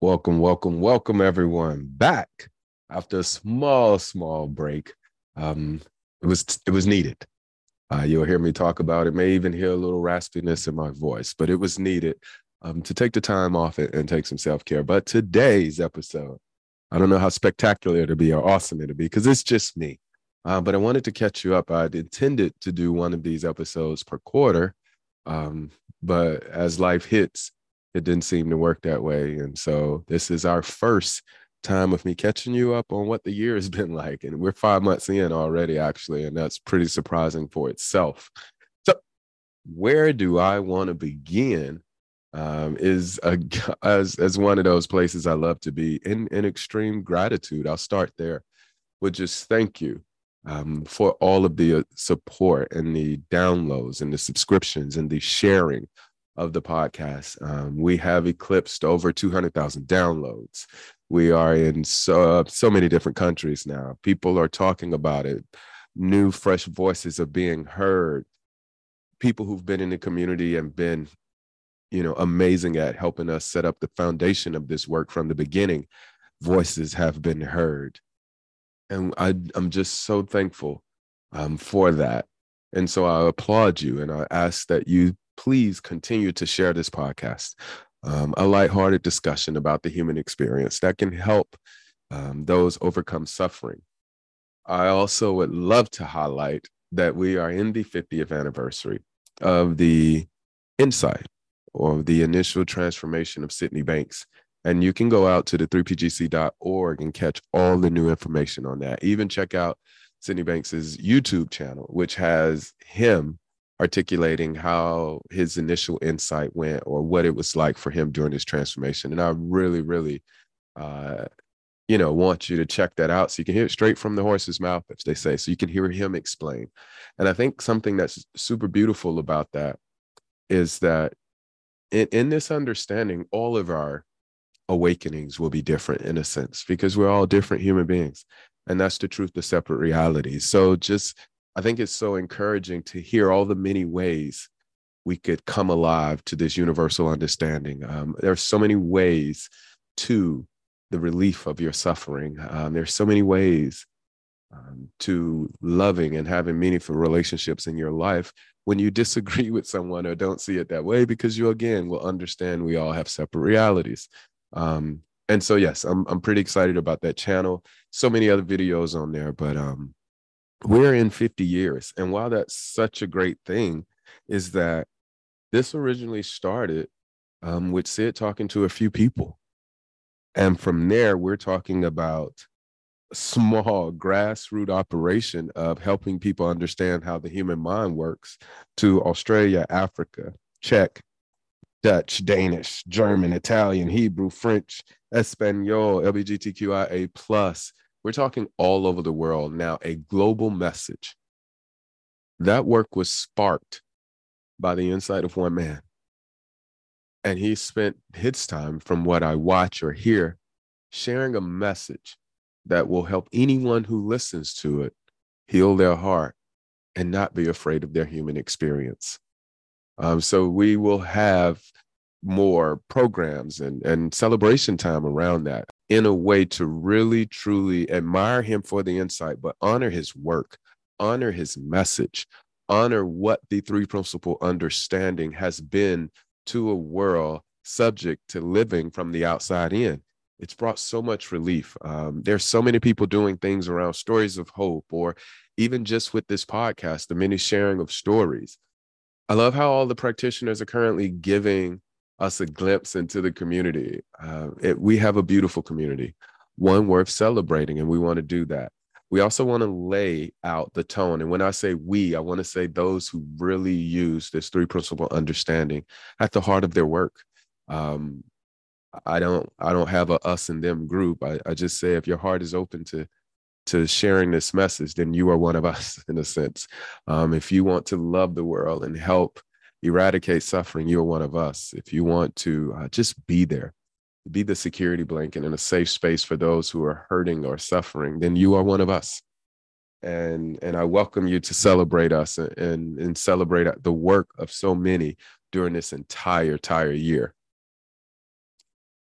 Welcome, welcome, welcome, everyone, back after a small, small break. Um, it was it was needed. Uh, you'll hear me talk about it. May even hear a little raspiness in my voice, but it was needed um, to take the time off it and take some self care. But today's episode, I don't know how spectacular it'll be or awesome it'll be because it's just me. Uh, but I wanted to catch you up. I'd intended to do one of these episodes per quarter, um, but as life hits, it didn't seem to work that way. And so this is our first time of me catching you up on what the year has been like. And we're five months in already, actually, and that's pretty surprising for itself. So, where do I want to begin? Um, is a, as as one of those places I love to be in in extreme gratitude. I'll start there with just thank you um, for all of the uh, support and the downloads and the subscriptions and the sharing of the podcast. Um, we have eclipsed over 200,000 downloads. We are in so, so many different countries now. People are talking about it. New, fresh voices are being heard. People who've been in the community and been, you know, amazing at helping us set up the foundation of this work from the beginning. Voices have been heard. And I, I'm just so thankful um, for that. And so I applaud you and I ask that you please continue to share this podcast um, a lighthearted discussion about the human experience that can help um, those overcome suffering. I also would love to highlight that we are in the 50th anniversary of the insight or the initial transformation of Sydney Banks. And you can go out to the 3pgc.org and catch all the new information on that. Even check out Sydney Banks's YouTube channel, which has him articulating how his initial insight went or what it was like for him during his transformation. And I really, really, uh, you know, want you to check that out so you can hear it straight from the horse's mouth, as they say, so you can hear him explain. And I think something that's super beautiful about that is that in, in this understanding, all of our awakenings will be different in a sense because we're all different human beings. And that's the truth, the separate realities. So just I think it's so encouraging to hear all the many ways we could come alive to this universal understanding. Um, there are so many ways to the relief of your suffering. Um, there's so many ways um, to loving and having meaningful relationships in your life when you disagree with someone or don't see it that way, because you again will understand we all have separate realities. Um, and so, yes, I'm I'm pretty excited about that channel. So many other videos on there, but um, we're in 50 years. And while that's such a great thing, is that this originally started um, with Sid talking to a few people. And from there, we're talking about a small grassroots operation of helping people understand how the human mind works to Australia, Africa, Czech, Dutch, Danish, German, Italian, Hebrew, French, Espanol, LGBTQIA plus, we're talking all over the world now, a global message. That work was sparked by the insight of one man. And he spent his time, from what I watch or hear, sharing a message that will help anyone who listens to it heal their heart and not be afraid of their human experience. Um, so we will have more programs and, and celebration time around that in a way to really truly admire him for the insight, but honor his work, honor his message, honor what the three principle understanding has been to a world subject to living from the outside in. It's brought so much relief. Um, there's so many people doing things around stories of hope, or even just with this podcast, the many sharing of stories. I love how all the practitioners are currently giving us a glimpse into the community. Uh, it, we have a beautiful community, one worth celebrating, and we want to do that. We also want to lay out the tone. And when I say we, I want to say those who really use this three principle understanding at the heart of their work. Um, I don't I don't have a us and them group. I, I just say if your heart is open to to sharing this message, then you are one of us in a sense. Um, if you want to love the world and help eradicate suffering, you're one of us. If you want to uh, just be there, be the security blanket in a safe space for those who are hurting or suffering, then you are one of us. And and I welcome you to celebrate us and and celebrate the work of so many during this entire entire year.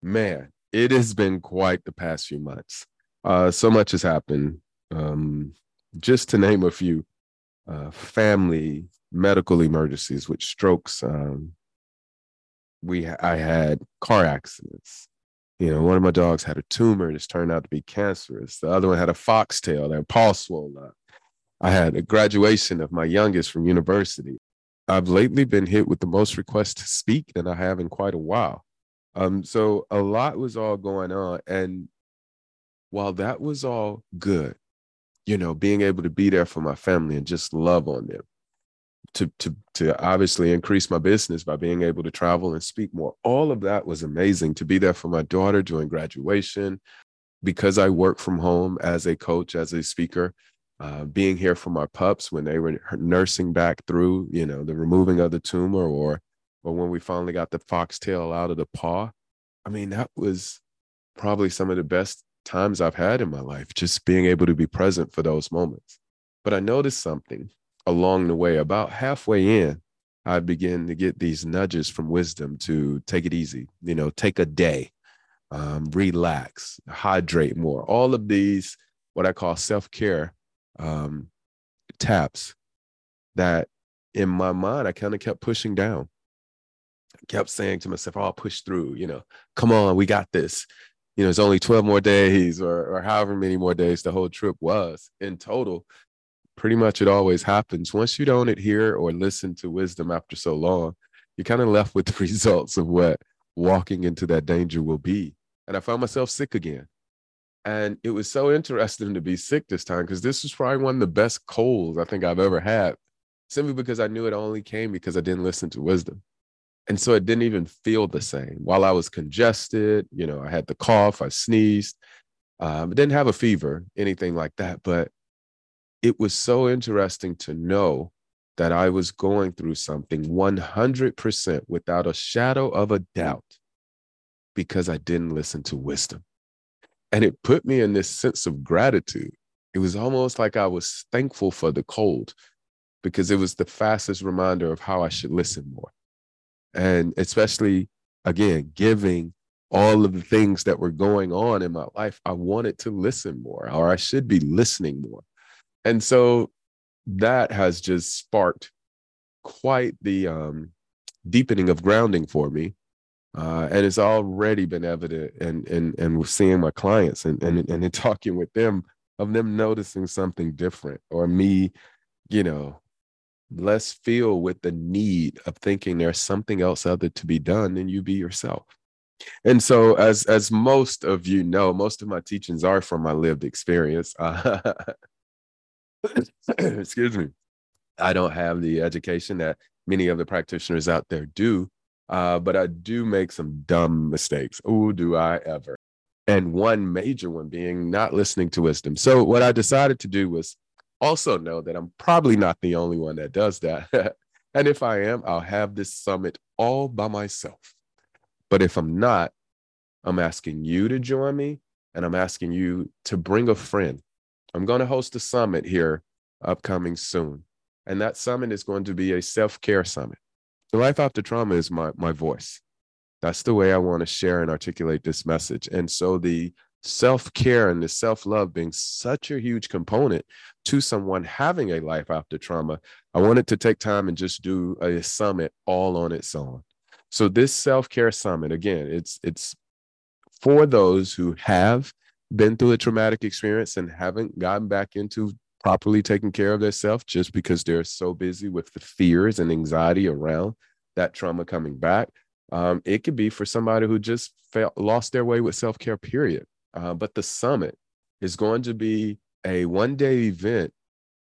Man, it has been quite the past few months. Uh, so much has happened. Um, just to name a few, uh, family medical emergencies with strokes. Um, we I had car accidents. You know, one of my dogs had a tumor that's turned out to be cancerous. The other one had a foxtail, their paw swollen up. I had a graduation of my youngest from university. I've lately been hit with the most requests to speak than I have in quite a while. Um, so a lot was all going on. And while that was all good, you know, being able to be there for my family and just love on them, to to to obviously increase my business by being able to travel and speak more. All of that was amazing to be there for my daughter during graduation because I work from home as a coach, as a speaker, uh, being here for my pups when they were nursing back through, you know, the removing of the tumor or or when we finally got the foxtail out of the paw. I mean, that was probably some of the best times I've had in my life, just being able to be present for those moments. But I noticed something along the way, about halfway in, I began to get these nudges from wisdom to take it easy, you know, take a day, um, relax, hydrate more. All of these, what I call self care um, taps that in my mind, I kind of kept pushing down. I kept saying to myself, oh, I'll push through, you know, come on, we got this. You know, it's only 12 more days or, or however many more days the whole trip was in total pretty much it always happens. Once you don't adhere or listen to wisdom after so long, you're kind of left with the results of what walking into that danger will be. And I found myself sick again. And it was so interesting to be sick this time because this was probably one of the best colds I think I've ever had, simply because I knew it only came because I didn't listen to wisdom. And so it didn't even feel the same. While I was congested, you know, I had the cough, I sneezed, um, didn't have a fever, anything like that. But it was so interesting to know that I was going through something 100% without a shadow of a doubt because I didn't listen to wisdom. And it put me in this sense of gratitude. It was almost like I was thankful for the cold because it was the fastest reminder of how I should listen more. And especially, again, giving all of the things that were going on in my life, I wanted to listen more, or I should be listening more. And so that has just sparked quite the um, deepening of grounding for me. Uh, and it's already been evident and and and seeing my clients and and and in talking with them of them noticing something different or me, you know, less feel with the need of thinking there's something else other to be done than you be yourself. And so, as as most of you know, most of my teachings are from my lived experience. Uh, excuse me, I don't have the education that many of the practitioners out there do, uh, but I do make some dumb mistakes. Oh, do I ever? And one major one being not listening to wisdom. So, what I decided to do was also know that I'm probably not the only one that does that. and if I am, I'll have this summit all by myself. But if I'm not, I'm asking you to join me and I'm asking you to bring a friend I'm going to host a summit here upcoming soon. And that summit is going to be a self care summit. The life after trauma is my, my voice. That's the way I want to share and articulate this message. And so the self care and the self love being such a huge component to someone having a life after trauma, I wanted to take time and just do a summit all on its own. So this self care summit, again, it's it's for those who have been through a traumatic experience and haven't gotten back into properly taking care of themselves just because they're so busy with the fears and anxiety around that trauma coming back. Um, it could be for somebody who just lost their way with self care, period. Uh, but the summit is going to be a one day event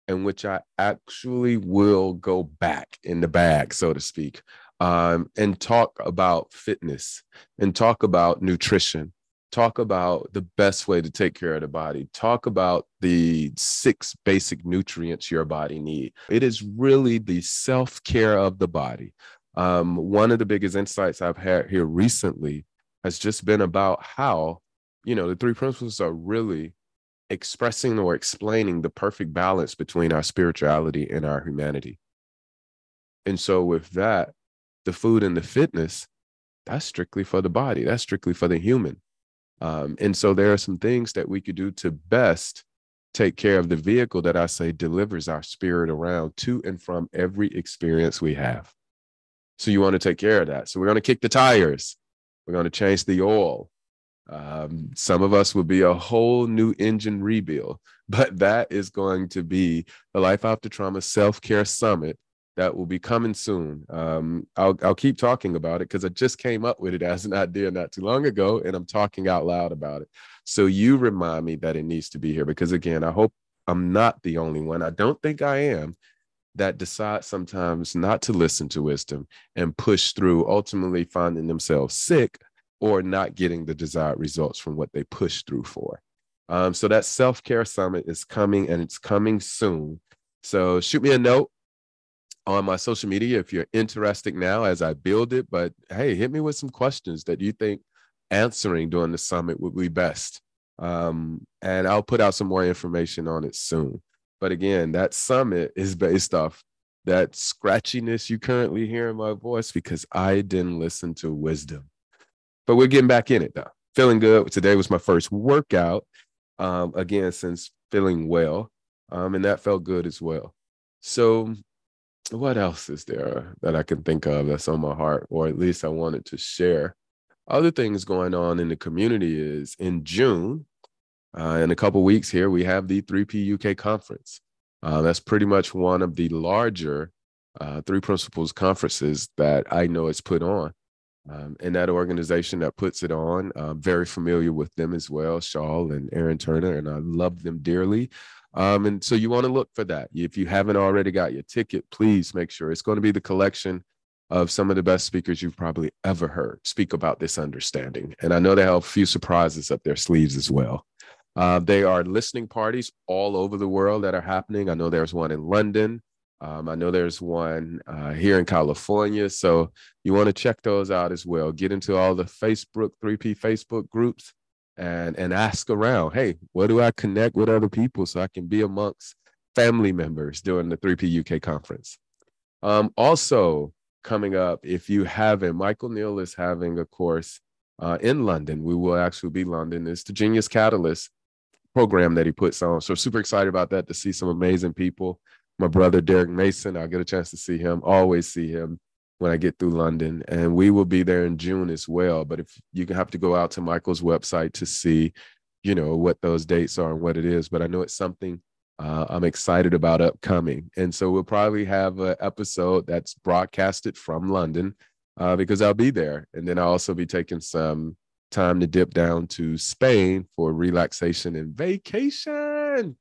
in which I actually will go back in the bag, so to speak, um, and talk about fitness and talk about nutrition talk about the best way to take care of the body. Talk about the six basic nutrients your body need. It is really the self-care of the body. Um, one of the biggest insights i've had here recently has just been about how you know the three principles are really expressing or explaining the perfect balance between our spirituality and our humanity. And so with that the food and the fitness that's strictly for the body. That's strictly for the human um, and so there are some things that we could do to best take care of the vehicle that I say delivers our spirit around to and from every experience we have. So you want to take care of that. So we're going to kick the tires. We're going to change the oil. Um, some of us will be a whole new engine rebuild, but that is going to be the Life After Trauma Self Care Summit that will be coming soon. Um, I'll, I'll keep talking about it because I just came up with it as an idea not too long ago, and I'm talking out loud about it. So you remind me that it needs to be here because, again, I hope I'm not the only one. I don't think I am that decide sometimes not to listen to wisdom and push through, ultimately finding themselves sick or not getting the desired results from what they push through for. Um, so that self care summit is coming and it's coming soon. So shoot me a note on my social media if you're interested now as I build it. But hey, hit me with some questions that you think answering during the summit would be best. Um, and I'll put out some more information on it soon. But again, that summit is based off that scratchiness you currently hear in my voice because I didn't listen to wisdom. But we're getting back in it though. Feeling good. Today was my first workout. Um, again, since feeling well. Um, and that felt good as well. So what else is there that I can think of that's on my heart, or at least I wanted to share? Other things going on in the community is in June, uh, in a couple weeks here, we have the 3P UK conference. Uh, that's pretty much one of the larger uh, Three Principles conferences that I know it's put on. Um, and that organization that puts it on, I'm very familiar with them as well, Shawl and Aaron Turner, and I love them dearly. Um, and so you want to look for that. If you haven't already got your ticket, please make sure it's going to be the collection of some of the best speakers you've probably ever heard speak about this understanding. And I know they have a few surprises up their sleeves as well. Uh, they are listening parties all over the world that are happening. I know there's one in London. Um, I know there's one uh, here in California. So you want to check those out as well. Get into all the Facebook, 3P Facebook groups and and ask around hey where do i connect with other people so i can be amongst family members during the 3p uk conference? Um, also coming up if you haven't michael neill is having a course uh, in london. We will actually be london it's the genius catalyst program that he puts on. So super excited about that to see some amazing people. My brother derek mason i'll get a chance to see him always see him when I get through London. And we will be there in June as well. But if you have to go out to Michael's website to see, you know, what those dates are and what it is. But I know it's something uh, I'm excited about upcoming. And so we'll probably have an episode that's broadcasted from London uh, because I'll be there. And then I'll also be taking some time to dip down to Spain for relaxation and vacation.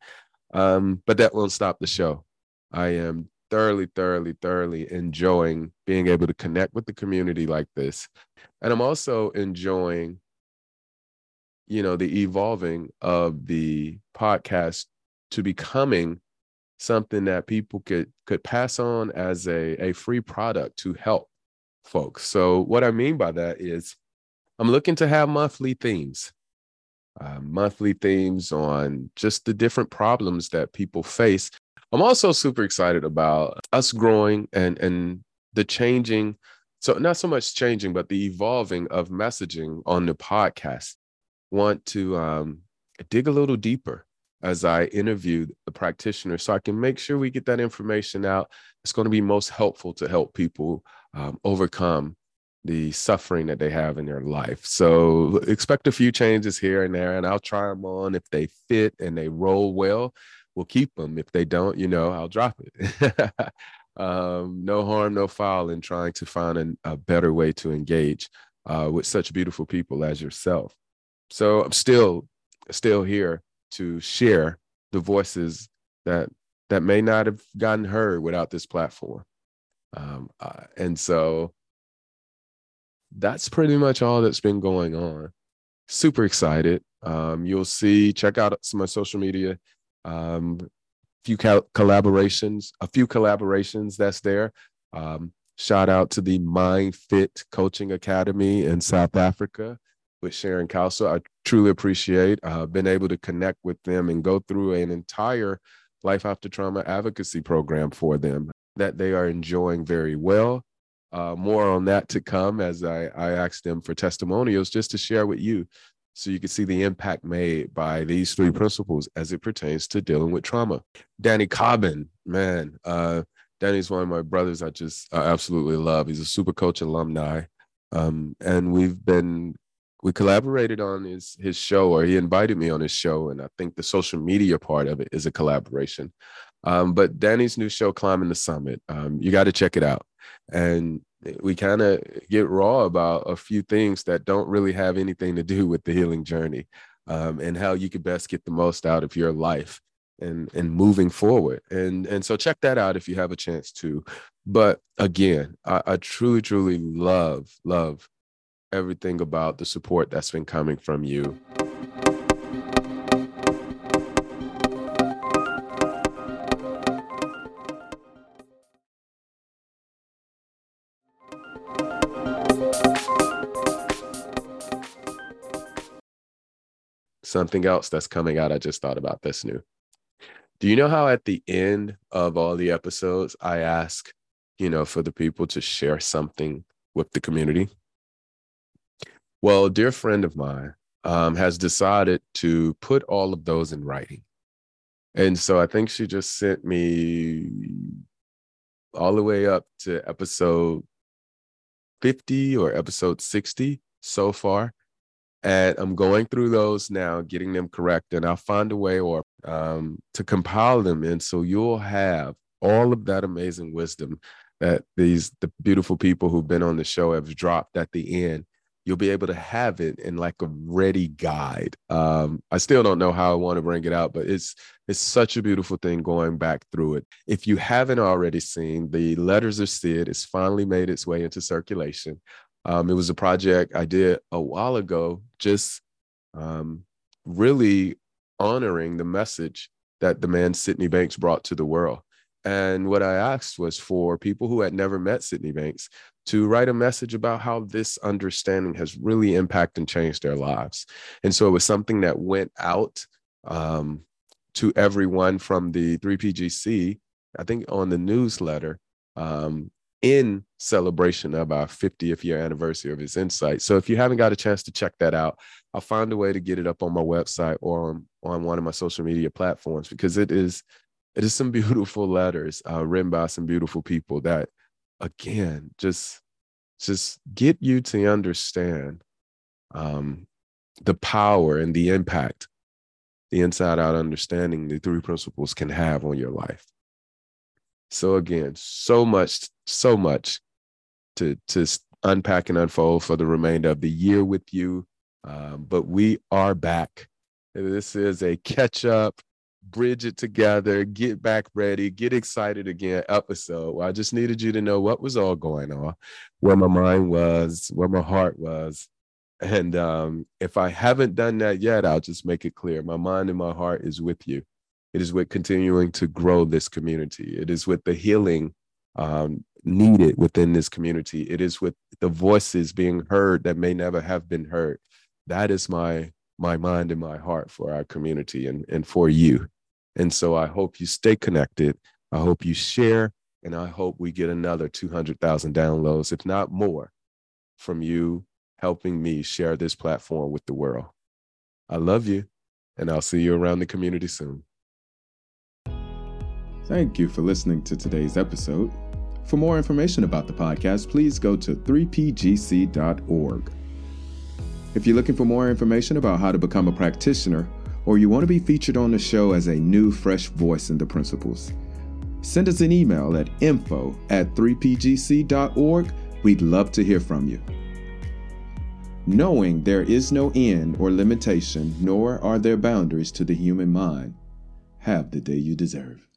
Um, but that won't stop the show. I am thoroughly, thoroughly, thoroughly enjoying being able to connect with the community like this. And I'm also enjoying, you know, the evolving of the podcast to becoming something that people could could pass on as a, a free product to help folks. So what I mean by that is I'm looking to have monthly themes. Uh, monthly themes on just the different problems that people face I'm also super excited about us growing and and the changing. So not so much changing, but the evolving of messaging on the podcast. Want to um, dig a little deeper as I interview the practitioner, so I can make sure we get that information out. It's going to be most helpful to help people um, overcome the suffering that they have in their life. So expect a few changes here and there, and I'll try them on if they fit and they roll well we'll keep them. If they don't, you know, I'll drop it. um, no harm, no foul in trying to find an, a better way to engage uh, with such beautiful people as yourself. So I'm still, still here to share the voices that that may not have gotten heard without this platform. Um, uh, and so that's pretty much all that's been going on. Super excited. Um, you'll see, check out some of my social media. Um, few collaborations, a few collaborations that's there. Um, shout out to the Mind Fit Coaching Academy in South Africa with Sharon Calso. I truly appreciate uh, been able to connect with them and go through an entire life after trauma advocacy program for them that they are enjoying very well. Uh, more on that to come as I, I asked them for testimonials just to share with you so you can see the impact made by these three principles as it pertains to dealing with trauma. Danny Cobbin, man, uh, Danny's one of my brothers I just I absolutely love. He's a super coach alumni. Um, and we've been we collaborated on his his show or he invited me on his show and i think the social media part of it is a collaboration um, but danny's new show climbing the summit um, you got to check it out and we kind of get raw about a few things that don't really have anything to do with the healing journey um, and how you could best get the most out of your life and and moving forward and and so check that out if you have a chance to but again I, I truly truly love love everything about the support that's been coming from you. Something else that's coming out, I just thought about this new. Do you know how at the end of all the episodes, I ask, you know, for the people to share something with the community? Well, a dear friend of mine um, has decided to put all of those in writing. And so I think she just sent me all the way up to episode 50 or episode 60 so far. And I'm going through those now, getting them correct, and I'll find a way or um, to compile them. And so you'll have all of that amazing wisdom that these the beautiful people who've been on the show have dropped at the end you'll be able to have it in like a ready guide. Um, I still don't know how I want to bring it out, but it's it's such a beautiful thing going back through it. If you haven't already seen, the Letters of Sid has finally made its way into circulation. Um, it was a project I did a while ago, just um, really honoring the message that the man Sydney Banks brought to the world. And what I asked was for people who had never met Sydney Banks to write a message about how this understanding has really impacted and changed their lives. And so it was something that went out um, to everyone from the 3PGC, I think on the newsletter, um, in celebration of our 50th year anniversary of his insight. So if you haven't got a chance to check that out, I'll find a way to get it up on my website or on, on one of my social media platforms because it is it is some beautiful letters uh, written by some beautiful people that again just just get you to understand um, the power and the impact the inside out understanding the three principles can have on your life so again so much so much to to unpack and unfold for the remainder of the year with you um, but we are back this is a catch up bridge it together, get back ready, get excited again episode. I just needed you to know what was all going on, where my mind was, where my heart was. And um, if I haven't done that yet, I'll just make it clear. My mind and my heart is with you. It is with continuing to grow this community. It is with the healing um, needed within this community. It is with the voices being heard that may never have been heard. That is my my mind and my heart for our community and, and for you. And so I hope you stay connected. I hope you share, and I hope we get another 200,000 downloads, if not more, from you helping me share this platform with the world. I love you, and I'll see you around the community soon. Thank you for listening to today's episode. For more information about the podcast, please go to 3pgc.org. If you're looking for more information about how to become a practitioner, or you want to be featured on the show as a new, fresh voice in the principles, send us an email at info at 3pgc.org. We'd love to hear from you. Knowing there is no end or limitation, nor are there boundaries to the human mind, have the day you deserve.